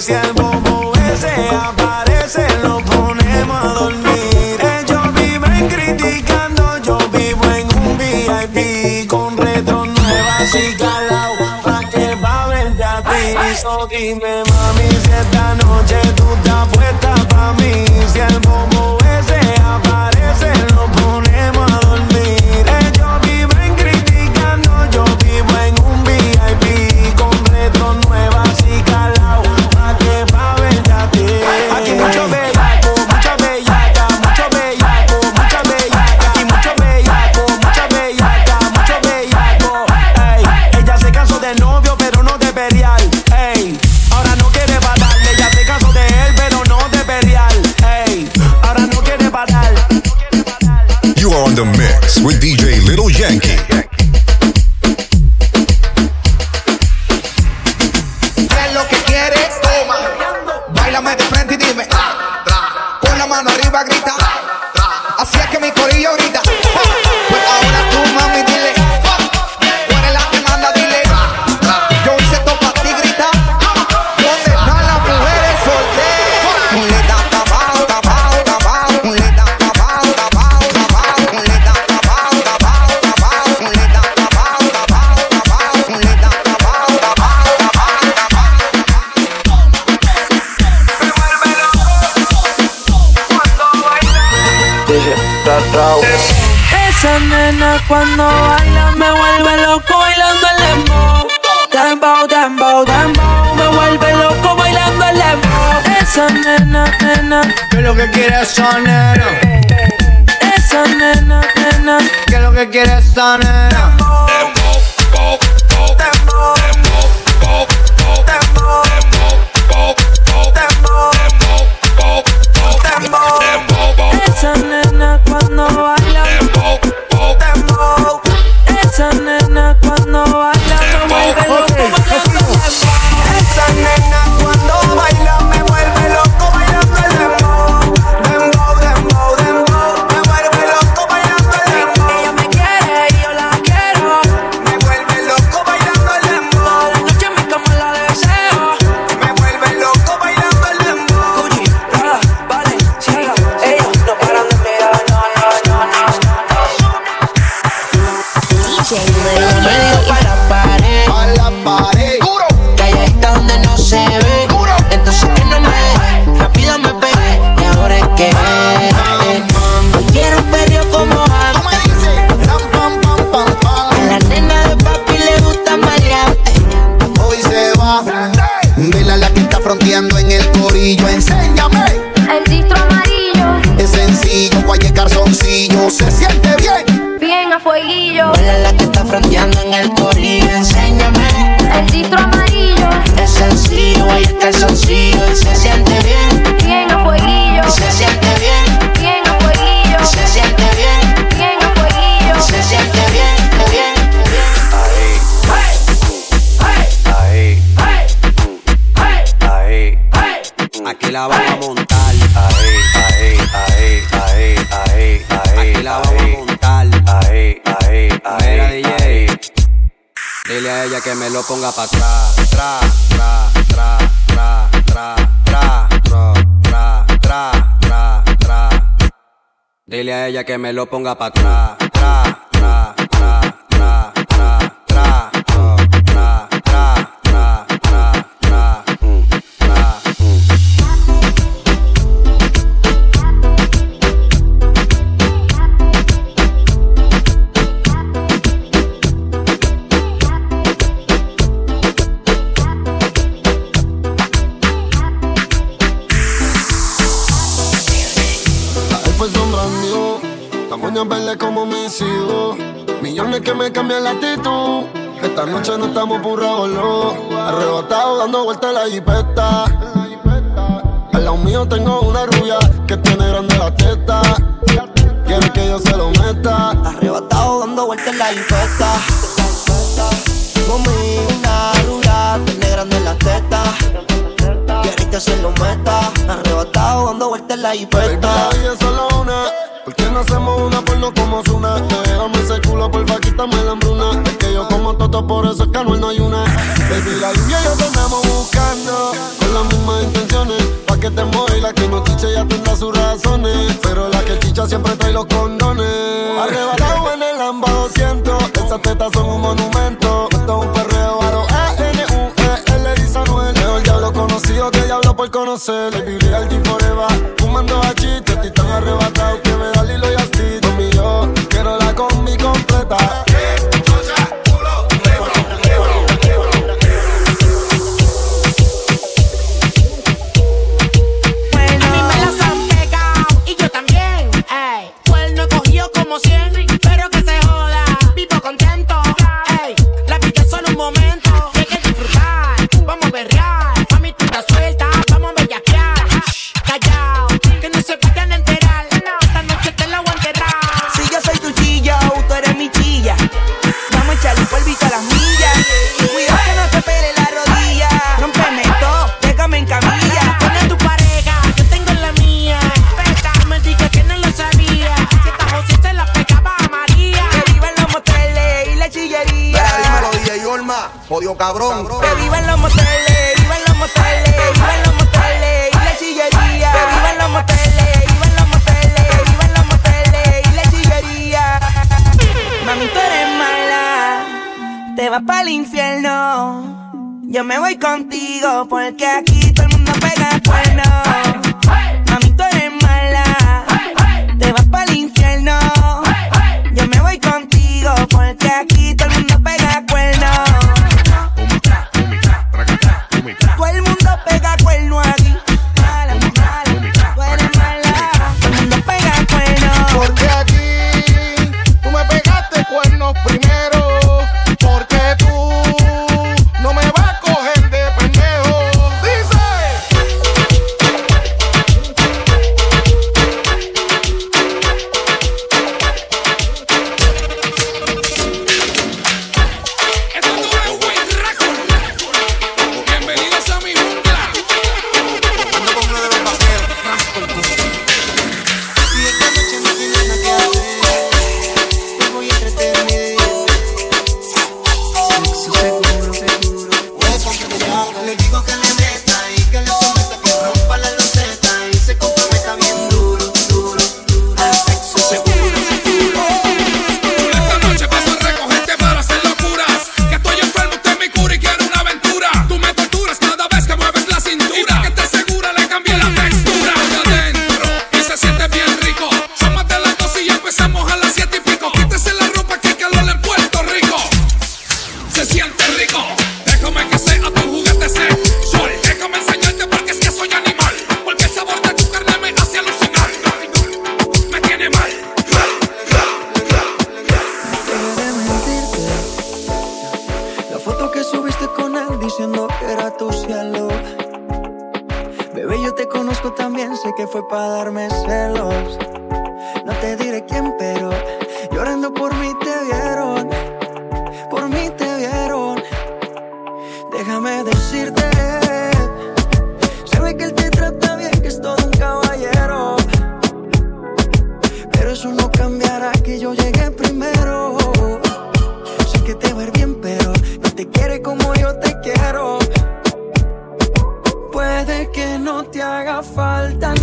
Si el popo ese aparece lo ponemos a dormir. Ellos viven criticando, yo vivo en un VIP con retro nuevas y calado Raquel va a ver la piriso, dime mami, si esta noche tú te has puesto para mí, si el popo With DJ Little Yankee. Esa nena, nena, ¿Qué es lo que quiere esa nena? esa nena, nena. ¿Qué es lo que quiere esa nena? Se siente bien. bien a fueguillo. Hola la que está fronteando en el corillo, enséñame. El distro amarillo, Es sencillo, ahí el calzoncillo y se siente bien. bien a fueguillo. Y se siente bien, Bien a fueguillo, y se siente bien. bien a fueguillo. Se siente bien, bien, bien. Aquí la vamos ella que me lo ponga para atrás. Tra, tra, tra, tra, tra, tra, tra, tra, tra, tra. Dile a ella que me lo ponga para atrás. Tra, moñas verdes como hijos. Millones que me cambian la actitud. Esta noche no estamos burrados, no. Arrebatado dando vueltas la jipeta. Al lado mío tengo una rubia que tiene grande la teta. Quiere que yo se lo meta. Arrebatado dando vueltas en la infesta. Conmigo una rubia, tiene grande la teta. Quieres que se lo meta. Arrebatado dando vueltas en la Baby, hacemos una porno como Zuna? Déjame ese culo, porfa, quítame la hambruna. Es que yo como toto, por eso es que no hay una. Baby, la lluvia y yo te andamos buscando. Con las mismas intenciones. Pa' que te mueva la que no chiche ya tendrá sus razones. Pero la que chicha siempre trae los condones. Arrebatado en el Lamba 200. Esas tetas son un monumento. por conocer, baby real forever. Fumando bachito, estoy tan arrebatado que me da Lilo y así. Mami, yo quiero la combi completa cabrón. Que vivan los moteles, vivan los moteles, vivan los moteles y la chillería. Que vivan los moteles, vivan los moteles, vivan los moteles y la chillería. Mami, tú eres mala, te vas para el infierno. Yo me voy contigo porque aquí todo el mundo pega cuernos. te conozco también sé que fue para darme celos. No te diré quién, pero llorando por mí te vieron. Por mí te vieron. Déjame decirte, se que él te trata bien, que es todo un caballero. Pero eso no cambiará que yo llegué primero. Sé que te va bien, pero no te quiere como yo te quiero. haga falta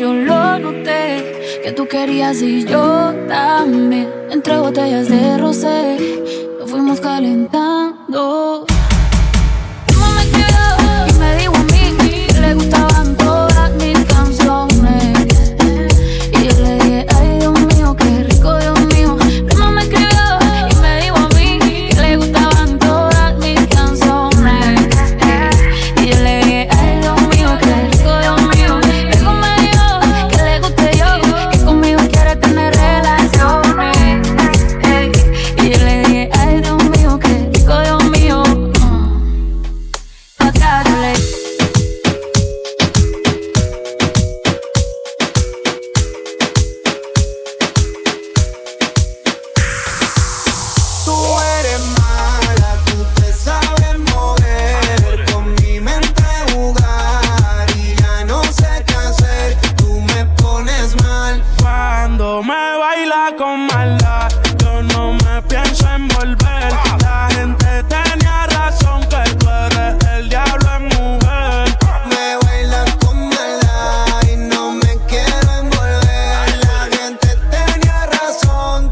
yo lo noté. Que tú querías y yo también. Entre botellas de rosé, nos fuimos calentando.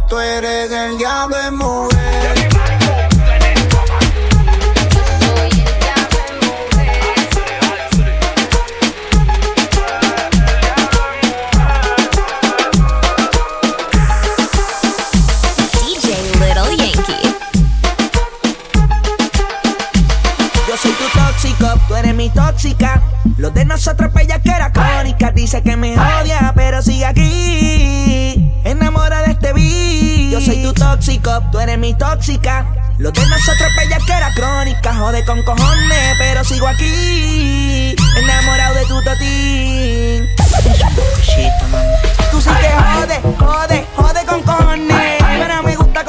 Tú eres el llave move. Soy el llave. Yo soy tu tóxico, tú eres mi tóxica. Los de nosotros pues, peya que era crónica, dice que me odia. tóxico, tú eres mi tóxica. Lo de nosotros que era crónica, jode con cojones, pero sigo aquí, enamorado de tu totín. Tú sí que jode, jode, jode con cojones, pero me gusta